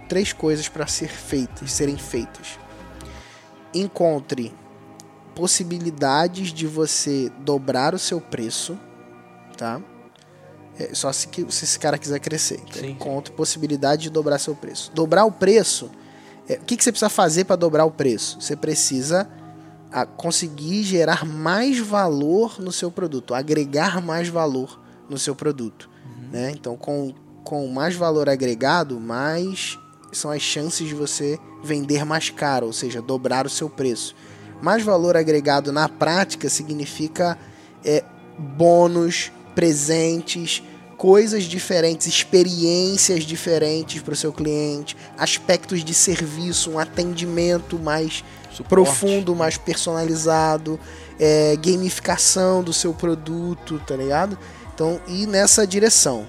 três coisas para ser feitas, serem feitas. Encontre possibilidades de você dobrar o seu preço, tá? É, só se, se esse cara quiser crescer. Então, sim, encontre possibilidade de dobrar seu preço. Dobrar o preço, é, o que, que você precisa fazer para dobrar o preço? Você precisa a, conseguir gerar mais valor no seu produto, agregar mais valor no seu produto. Uhum. Né? Então, com, com mais valor agregado, mais são as chances de você vender mais caro, ou seja, dobrar o seu preço. Mais valor agregado na prática significa é, bônus, presentes, coisas diferentes, experiências diferentes para o seu cliente, aspectos de serviço, um atendimento mais Suporte. profundo, mais personalizado, é, gamificação do seu produto, tá ligado? Então, ir nessa direção.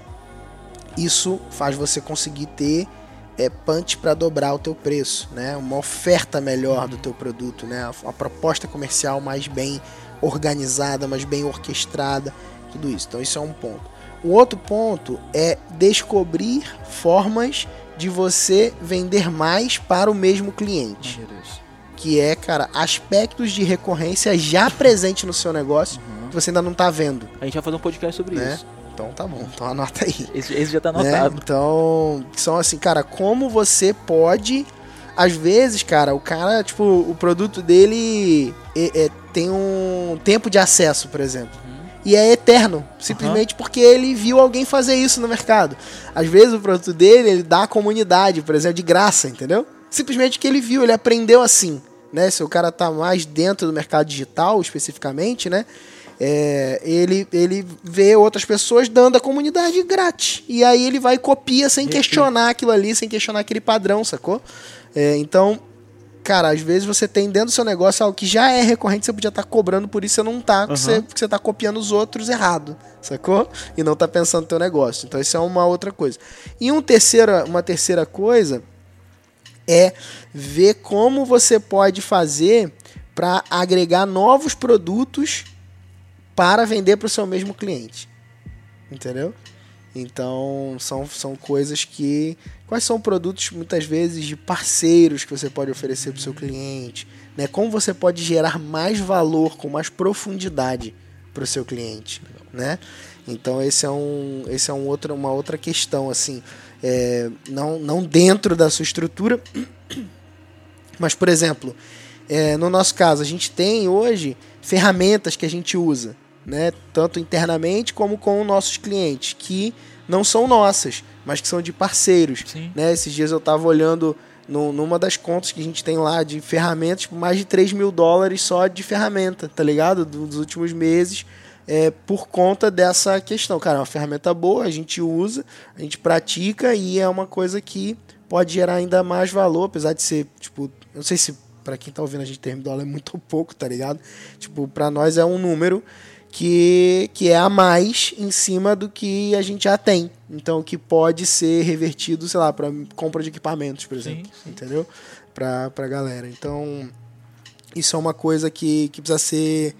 Isso faz você conseguir ter é, punch para dobrar o teu preço, né? Uma oferta melhor do teu produto, né? Uma proposta comercial mais bem organizada, mais bem orquestrada, tudo isso. Então isso é um ponto. O outro ponto é descobrir formas de você vender mais para o mesmo cliente. Que é, cara, aspectos de recorrência já presente no seu negócio Uhum. que você ainda não tá vendo. A gente vai fazer um podcast sobre Né? isso. Então tá bom, então anota aí. Esse, esse já tá né? anotado. Então, são assim, cara, como você pode. Às vezes, cara, o cara, tipo, o produto dele é- é- tem um tempo de acesso, por exemplo. E é eterno, simplesmente porque ele viu alguém fazer isso no mercado. Às vezes o produto dele, ele dá à comunidade, por exemplo, de graça, entendeu? Simplesmente que ele viu, ele aprendeu assim, né? Se o cara tá mais dentro do mercado digital, especificamente, né? É, ele, ele vê outras pessoas dando a comunidade grátis. E aí ele vai e copia sem questionar aquilo ali, sem questionar aquele padrão, sacou? É, então, cara, às vezes você tem dentro do seu negócio algo que já é recorrente, você podia estar cobrando por isso, você não tá, porque, Aham. você, porque você tá copiando os outros errado, sacou? E não tá pensando no teu negócio. Então isso é uma outra coisa. E um terceira, uma terceira coisa é ver como você pode fazer para agregar novos produtos para vender para o seu mesmo cliente. Entendeu? Então, são, são coisas que. Quais são produtos, muitas vezes, de parceiros que você pode oferecer para o seu cliente? Né? Como você pode gerar mais valor, com mais profundidade para o seu cliente? Né? Então, esse é, um, esse é um outro, uma outra questão. assim é, não, não dentro da sua estrutura, mas, por exemplo, é, no nosso caso, a gente tem hoje ferramentas que a gente usa, né, tanto internamente como com nossos clientes, que não são nossas, mas que são de parceiros. Sim. Né? Esses dias eu estava olhando no- numa das contas que a gente tem lá de ferramentas, mais de 3 mil dólares só de ferramenta, tá ligado? Do- Dos últimos meses, é, por conta dessa questão. Cara, é uma ferramenta boa, a gente usa, a gente pratica e é uma coisa que pode gerar ainda mais valor, apesar de ser, tipo, eu não sei se para quem tá ouvindo a gente 3 mil dólares é muito pouco, tá ligado? Tipo, para nós é um número que, que é a mais em cima do que a gente já tem. Então, que pode ser revertido, sei lá, para compra de equipamentos, por exemplo. sim. Entendeu? Pra, pra galera. Então, isso é uma coisa que, que precisa ser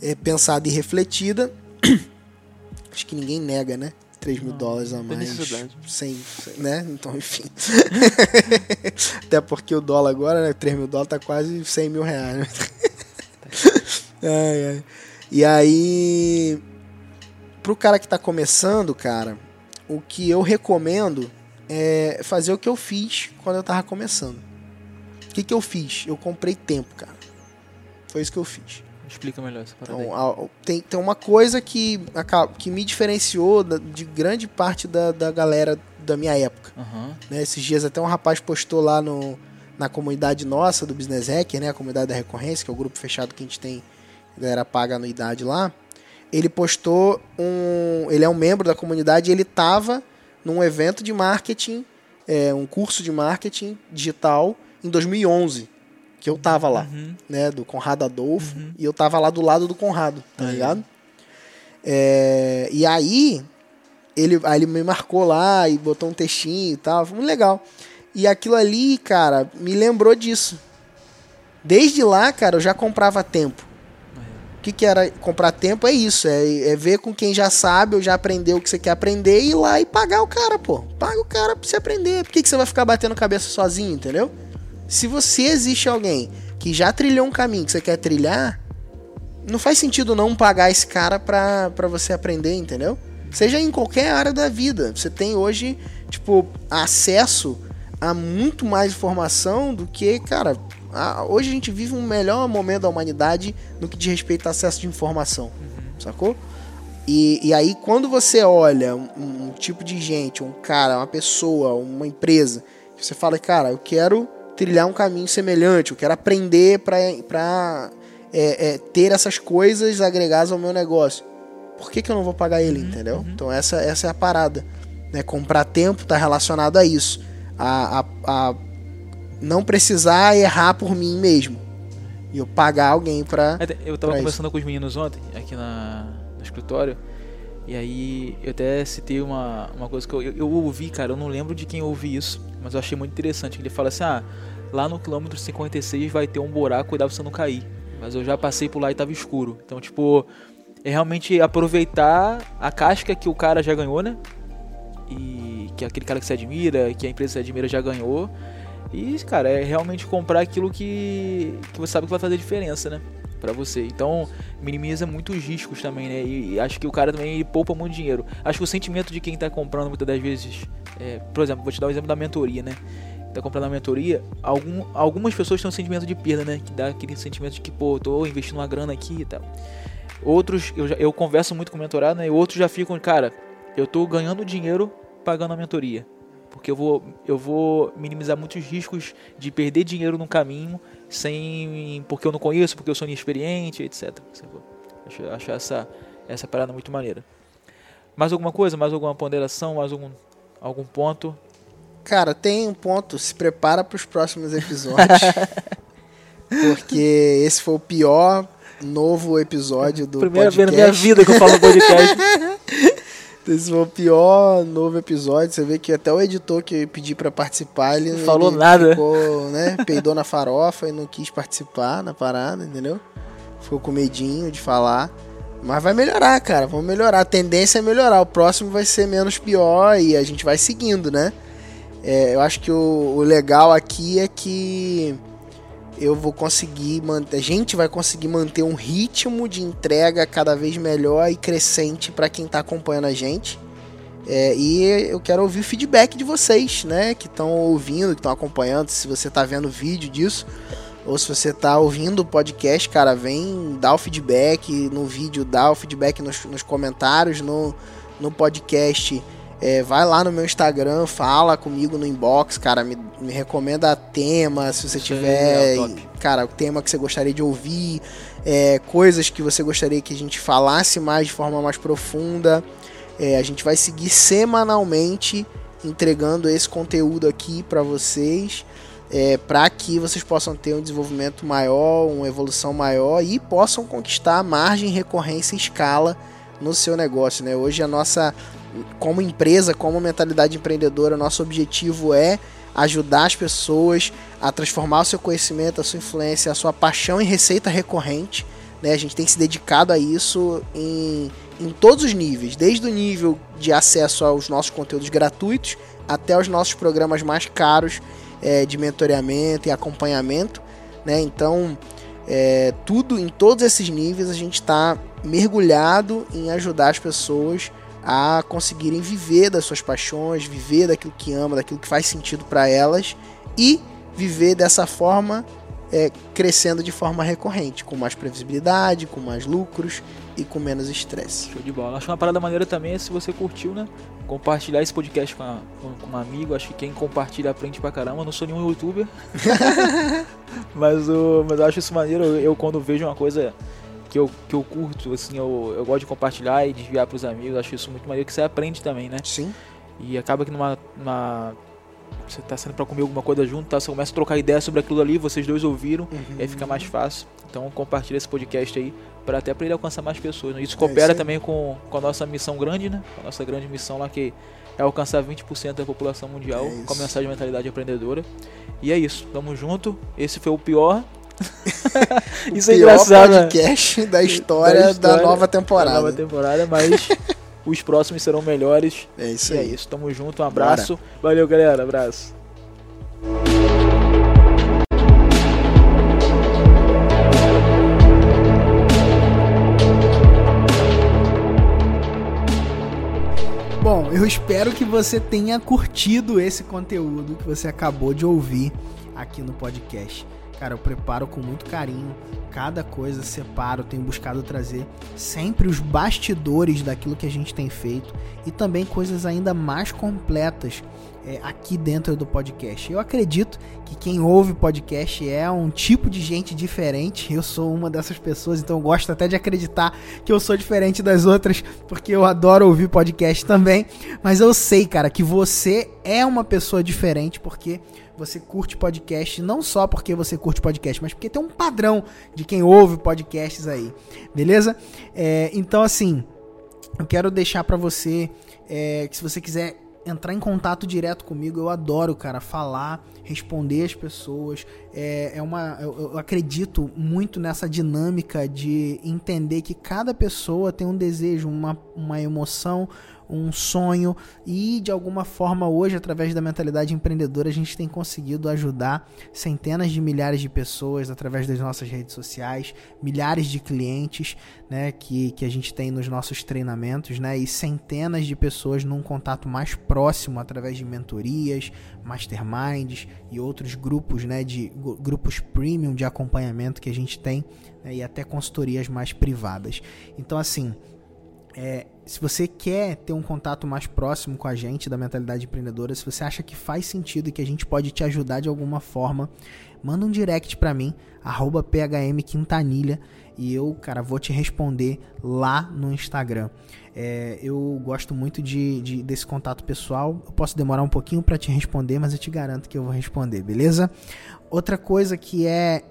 é, pensada e refletida. Acho que ninguém nega, né? 3 mil Não, dólares a mais. Sem, né? Então, enfim. Até porque o dólar agora, né? 3 mil dólares tá quase 100 mil reais. Né? ai, ai. E aí, pro cara que tá começando, cara, o que eu recomendo é fazer o que eu fiz quando eu tava começando. O que, que eu fiz? Eu comprei tempo, cara. Foi isso que eu fiz. Explica melhor essa parada Então, a- tem, tem uma coisa que, aca- que me diferenciou da- de grande parte da, da galera da minha época. Aham. né? Esses dias até um rapaz postou lá no, na comunidade nossa do Business Hacker, né? A comunidade da recorrência, que é o grupo fechado que a gente tem, a galera paga anuidade lá. Ele postou um. Ele é um membro da comunidade e ele tava num evento de marketing, é, um curso de marketing digital em 2011. Que eu tava lá Uhum. né, do Conrado Adolfo, Uhum. e eu tava lá do lado do Conrado, tá Aí. ligado? É, e aí ele, aí ele me marcou lá e botou um textinho e tal, foi muito legal. E aquilo ali, cara, me lembrou disso. Desde lá, cara, eu já comprava tempo. O que, que era comprar tempo? É isso, é, é ver com quem já sabe ou já aprendeu o que você quer aprender e ir lá e pagar o cara, pô. Paga o cara pra você aprender. Por que, que você vai ficar batendo cabeça sozinho, entendeu? Se você existe alguém que já trilhou um caminho que você quer trilhar, não faz sentido não pagar esse cara pra, pra você aprender, entendeu? Seja em qualquer área da vida. Você tem hoje, tipo, acesso a muito mais informação do que, cara. A- hoje a gente vive um melhor momento da humanidade no que diz respeito a acesso de informação. Sacou? E, e aí, quando você olha um, um tipo de gente, um cara, uma pessoa, uma empresa, você fala, cara, eu quero trilhar um caminho semelhante, eu quero aprender para é, é, ter essas coisas agregadas ao meu negócio. Por que, que eu não vou pagar ele, entendeu? Então, essa, essa é a parada. Né? Comprar tempo está relacionado a isso. A, a, a não precisar errar por mim mesmo. E eu pagar alguém pra. Até- Eu tava pra conversando com os meninos ontem, aqui na, no escritório, e aí eu até citei uma, uma coisa que eu, eu, eu ouvi, cara, eu não lembro de quem eu ouvi isso, mas eu achei muito interessante. Ele fala assim, ah, lá no quilômetro 56 vai ter um buraco, cuidado pra você não cair. Mas eu já passei por lá e tava escuro. Então, tipo, é realmente aproveitar a casca que o cara já ganhou, né? E que aquele cara que você admira, que a empresa que você admira já ganhou. E, cara, é realmente comprar aquilo que, que você sabe que vai fazer diferença, né? Pra você. Então, minimiza muitos riscos também, né? E, e acho que o cara também poupa muito dinheiro. Acho que o sentimento de quem tá comprando muitas das vezes. É, por exemplo, vou te dar o exemplo da mentoria, né? Tá comprando a mentoria, algum, algumas pessoas têm um sentimento de perda, né? Que dá aquele sentimento de que, pô, tô investindo uma grana aqui e tal. Outros, eu, já, eu converso muito com o mentorado, né? E outros já ficam, cara, eu tô ganhando dinheiro pagando a mentoria porque eu vou, eu vou minimizar muitos riscos de perder dinheiro no caminho, sem porque eu não conheço, porque eu sou inexperiente, etc. Acho, acho essa, essa parada muito maneira. Mais alguma coisa? Mais alguma ponderação? Mais algum, algum ponto? Cara, tem um ponto. Se prepara para os próximos episódios. porque esse foi o pior novo episódio do Primeira podcast. vez na minha vida que eu falo podcast. Esse foi o pior novo episódio. Você vê que até o editor que eu pedi pra participar, ele Não falou ele nada. Ficou, né? Peidou na farofa e não quis participar na parada, entendeu? Ficou com medinho de falar. Mas vai melhorar, cara. Vamos melhorar. A tendência é melhorar. O próximo vai ser menos pior e a gente vai seguindo, né? É, eu acho que o, o legal aqui é que eu vou conseguir manter, a gente vai conseguir manter um ritmo de entrega cada vez melhor e crescente para quem está acompanhando a gente. É, e eu quero ouvir o feedback de vocês, né? Que estão ouvindo, que estão acompanhando. Se você está vendo vídeo disso, ou se você está ouvindo o podcast, cara, vem dar o feedback no vídeo, dá o feedback nos, nos comentários, no, no podcast. É, vai lá no meu Instagram, fala comigo no inbox, cara, me, me recomenda tema, se você Isso tiver, é cara, o tema que você gostaria de ouvir, é, coisas que você gostaria que a gente falasse mais de forma mais profunda. É, a gente vai seguir semanalmente entregando esse conteúdo aqui para vocês, é, para que vocês possam ter um desenvolvimento maior, uma evolução maior e possam conquistar margem, recorrência e escala no seu negócio. Né? Hoje a nossa, como empresa, como mentalidade empreendedora, nosso objetivo é ajudar as pessoas a transformar o seu conhecimento, a sua influência, a sua paixão em receita recorrente. Né? A gente tem se dedicado a isso em, em todos os níveis, desde o nível de acesso aos nossos conteúdos gratuitos até os nossos programas mais caros é, de mentoreamento e acompanhamento. Né? Então, é, tudo em todos esses níveis a gente está mergulhado em ajudar as pessoas a conseguirem viver das suas paixões, viver daquilo que ama, daquilo que faz sentido para elas e viver dessa forma, é, crescendo de forma recorrente, com mais previsibilidade, com mais lucros e com menos estresse. Show de bola. Acho uma parada maneira também é se você curtiu, né? Compartilhar esse podcast com, a- com- um amigo. Acho que quem compartilha aprende pra caramba. Eu não sou nenhum youtuber. mas, o, mas eu acho isso maneiro. Eu, eu quando vejo uma coisa que eu, que eu curto, assim, eu, eu gosto de compartilhar e desviar pros amigos. Acho isso muito maneiro que você aprende também, né? Sim, E acaba que numa. numa você tá saindo pra comer alguma coisa junto, tá? Você começa a trocar ideia sobre aquilo ali, vocês dois ouviram, e aí fica mais fácil. Então compartilha esse podcast aí, para até para ele alcançar mais pessoas. né? Isso É coopera aí. também com, com a nossa missão grande, né? Com a nossa grande missão lá que é alcançar 20% da população mundial É com a mensagem de mentalidade empreendedora. E é isso, tamo junto. Esse foi o pior. isso é engraçado. né? podcast da história da, história nova temporada. Da nova temporada, mas os próximos serão melhores. É isso E é aí. isso, tamo junto, um abraço. Valeu, galera, abraço. Bom, eu espero que você tenha curtido esse conteúdo que você acabou de ouvir aqui no podcast. Cara, eu preparo com muito carinho, cada coisa separo, tenho buscado trazer sempre os bastidores daquilo que a gente tem feito e também coisas ainda mais completas é, aqui dentro do podcast. Eu acredito que quem ouve podcast é um tipo de gente diferente. Eu sou uma dessas pessoas, então eu gosto até de acreditar que eu sou diferente das outras, porque eu adoro ouvir podcast também. Mas eu sei, cara, que você é uma pessoa diferente porque você curte podcast, não só porque você curte podcast, mas porque tem um padrão de quem ouve podcasts aí, beleza? É, então, assim, eu quero deixar pra você é, que se você quiser entrar em contato direto comigo, eu adoro, cara, falar, responder as pessoas. É, é uma, eu, eu acredito muito nessa dinâmica de entender que cada pessoa tem um desejo, uma, uma emoção, um sonho e de alguma forma hoje através da mentalidade empreendedora a gente tem conseguido ajudar centenas de milhares de pessoas através das nossas redes sociais, milhares de clientes, né, que, que a gente tem nos nossos treinamentos, né, e centenas de pessoas num contato mais próximo através de mentorias, masterminds e outros grupos, né, de grupos premium de acompanhamento que a gente tem né, e até consultorias mais privadas. Então assim, é, se você quer ter um contato mais próximo com a gente da mentalidade empreendedora, se você acha que faz sentido e que a gente pode te ajudar de alguma forma, manda um direct para mim, phmquintanilha, e eu, cara, vou te responder lá no Instagram. É, eu gosto muito de, de, desse contato pessoal. Eu posso demorar um pouquinho para te responder, mas eu te garanto que eu vou responder, beleza? Outra coisa que é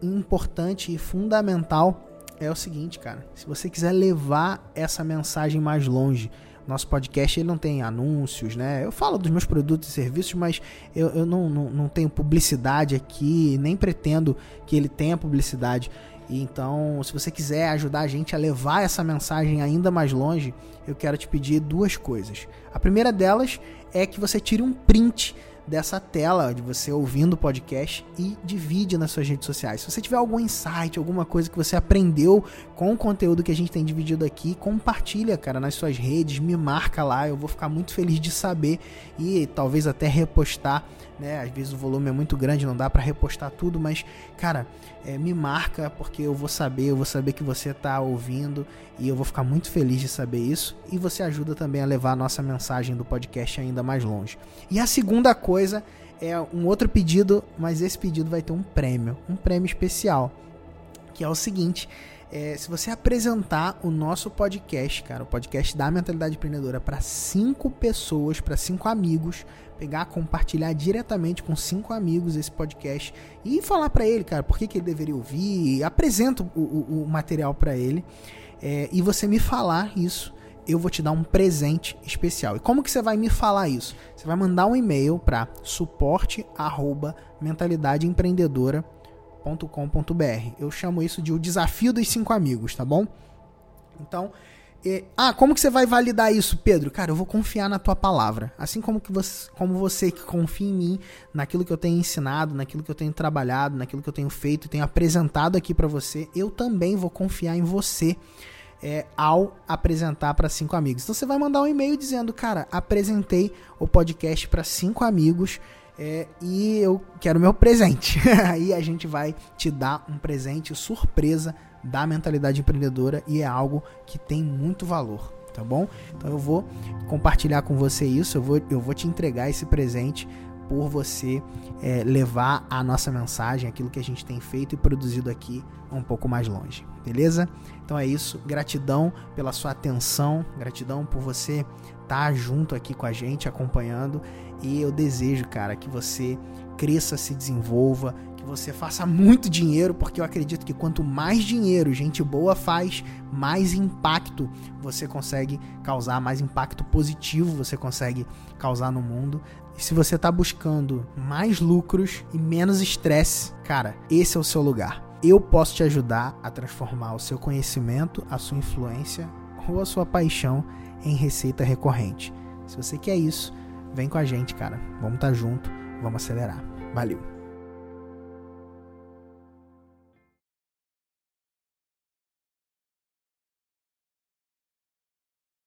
importante e fundamental é o seguinte, cara. Se você quiser levar essa mensagem mais longe, nosso podcast ele não tem anúncios, né? Eu falo dos meus produtos e serviços, mas eu, eu não, não, não tenho publicidade aqui, nem pretendo que ele tenha publicidade. Então, se você quiser ajudar a gente a levar essa mensagem ainda mais longe, eu quero te pedir duas coisas. A primeira delas é que você tire um print dessa tela de você ouvindo o podcast e divide nas suas redes sociais. Se você tiver algum insight, alguma coisa que você aprendeu com o conteúdo que a gente tem dividido aqui, compartilha, cara, nas suas redes, me marca lá, eu vou ficar muito feliz de saber e talvez até repostar, né? Às vezes o volume é muito grande, não dá para repostar tudo, mas cara, é, me marca porque eu vou saber, eu vou saber que você está ouvindo e eu vou ficar muito feliz de saber isso e você ajuda também a levar a nossa mensagem do podcast ainda mais longe. E a segunda coisa é um outro pedido, mas esse pedido vai ter um prêmio, um prêmio especial, que é o seguinte, é, se você apresentar o nosso podcast, cara, o podcast da Mentalidade Empreendedora para cinco pessoas, para cinco amigos, pegar, compartilhar diretamente com cinco amigos esse podcast e falar para ele, cara, por que, que ele deveria ouvir, apresenta o, o, o material para ele é, e você me falar isso, eu vou te dar um presente especial. E como que você vai me falar isso? Você vai mandar um e-mail para suporte@mentalidadeempreendedora.com.br. Eu chamo isso de o desafio dos cinco amigos, tá bom? Então, é, ah, como que você vai validar isso, Pedro? Cara, eu vou confiar na tua palavra. Assim como, que você, como você que confia em mim, naquilo que eu tenho ensinado, naquilo que eu tenho trabalhado, naquilo que eu tenho feito, tenho apresentado aqui para você, eu também vou confiar em você é, ao apresentar para cinco amigos. Então você vai mandar um e-mail dizendo, cara, apresentei o podcast para cinco amigos. É, e eu quero meu presente. Aí a gente vai te dar um presente surpresa da mentalidade empreendedora e é algo que tem muito valor, tá bom? Então eu vou compartilhar com você isso, eu vou, eu vou te entregar esse presente por você é, levar a nossa mensagem, aquilo que a gente tem feito e produzido aqui um pouco mais longe, beleza? Então é isso, gratidão pela sua atenção, gratidão por você estar tá junto aqui com a gente, acompanhando e eu desejo, cara, que você cresça, se desenvolva, que você faça muito dinheiro, porque eu acredito que quanto mais dinheiro gente boa faz, mais impacto você consegue causar, mais impacto positivo você consegue causar no mundo. E se você está buscando mais lucros e menos estresse, cara, esse é o seu lugar. Eu posso te ajudar a transformar o seu conhecimento, a sua influência ou a sua paixão em receita recorrente. Se você quer isso, vem com a gente, cara. Vamos estar tá junto, vamos acelerar. Valeu!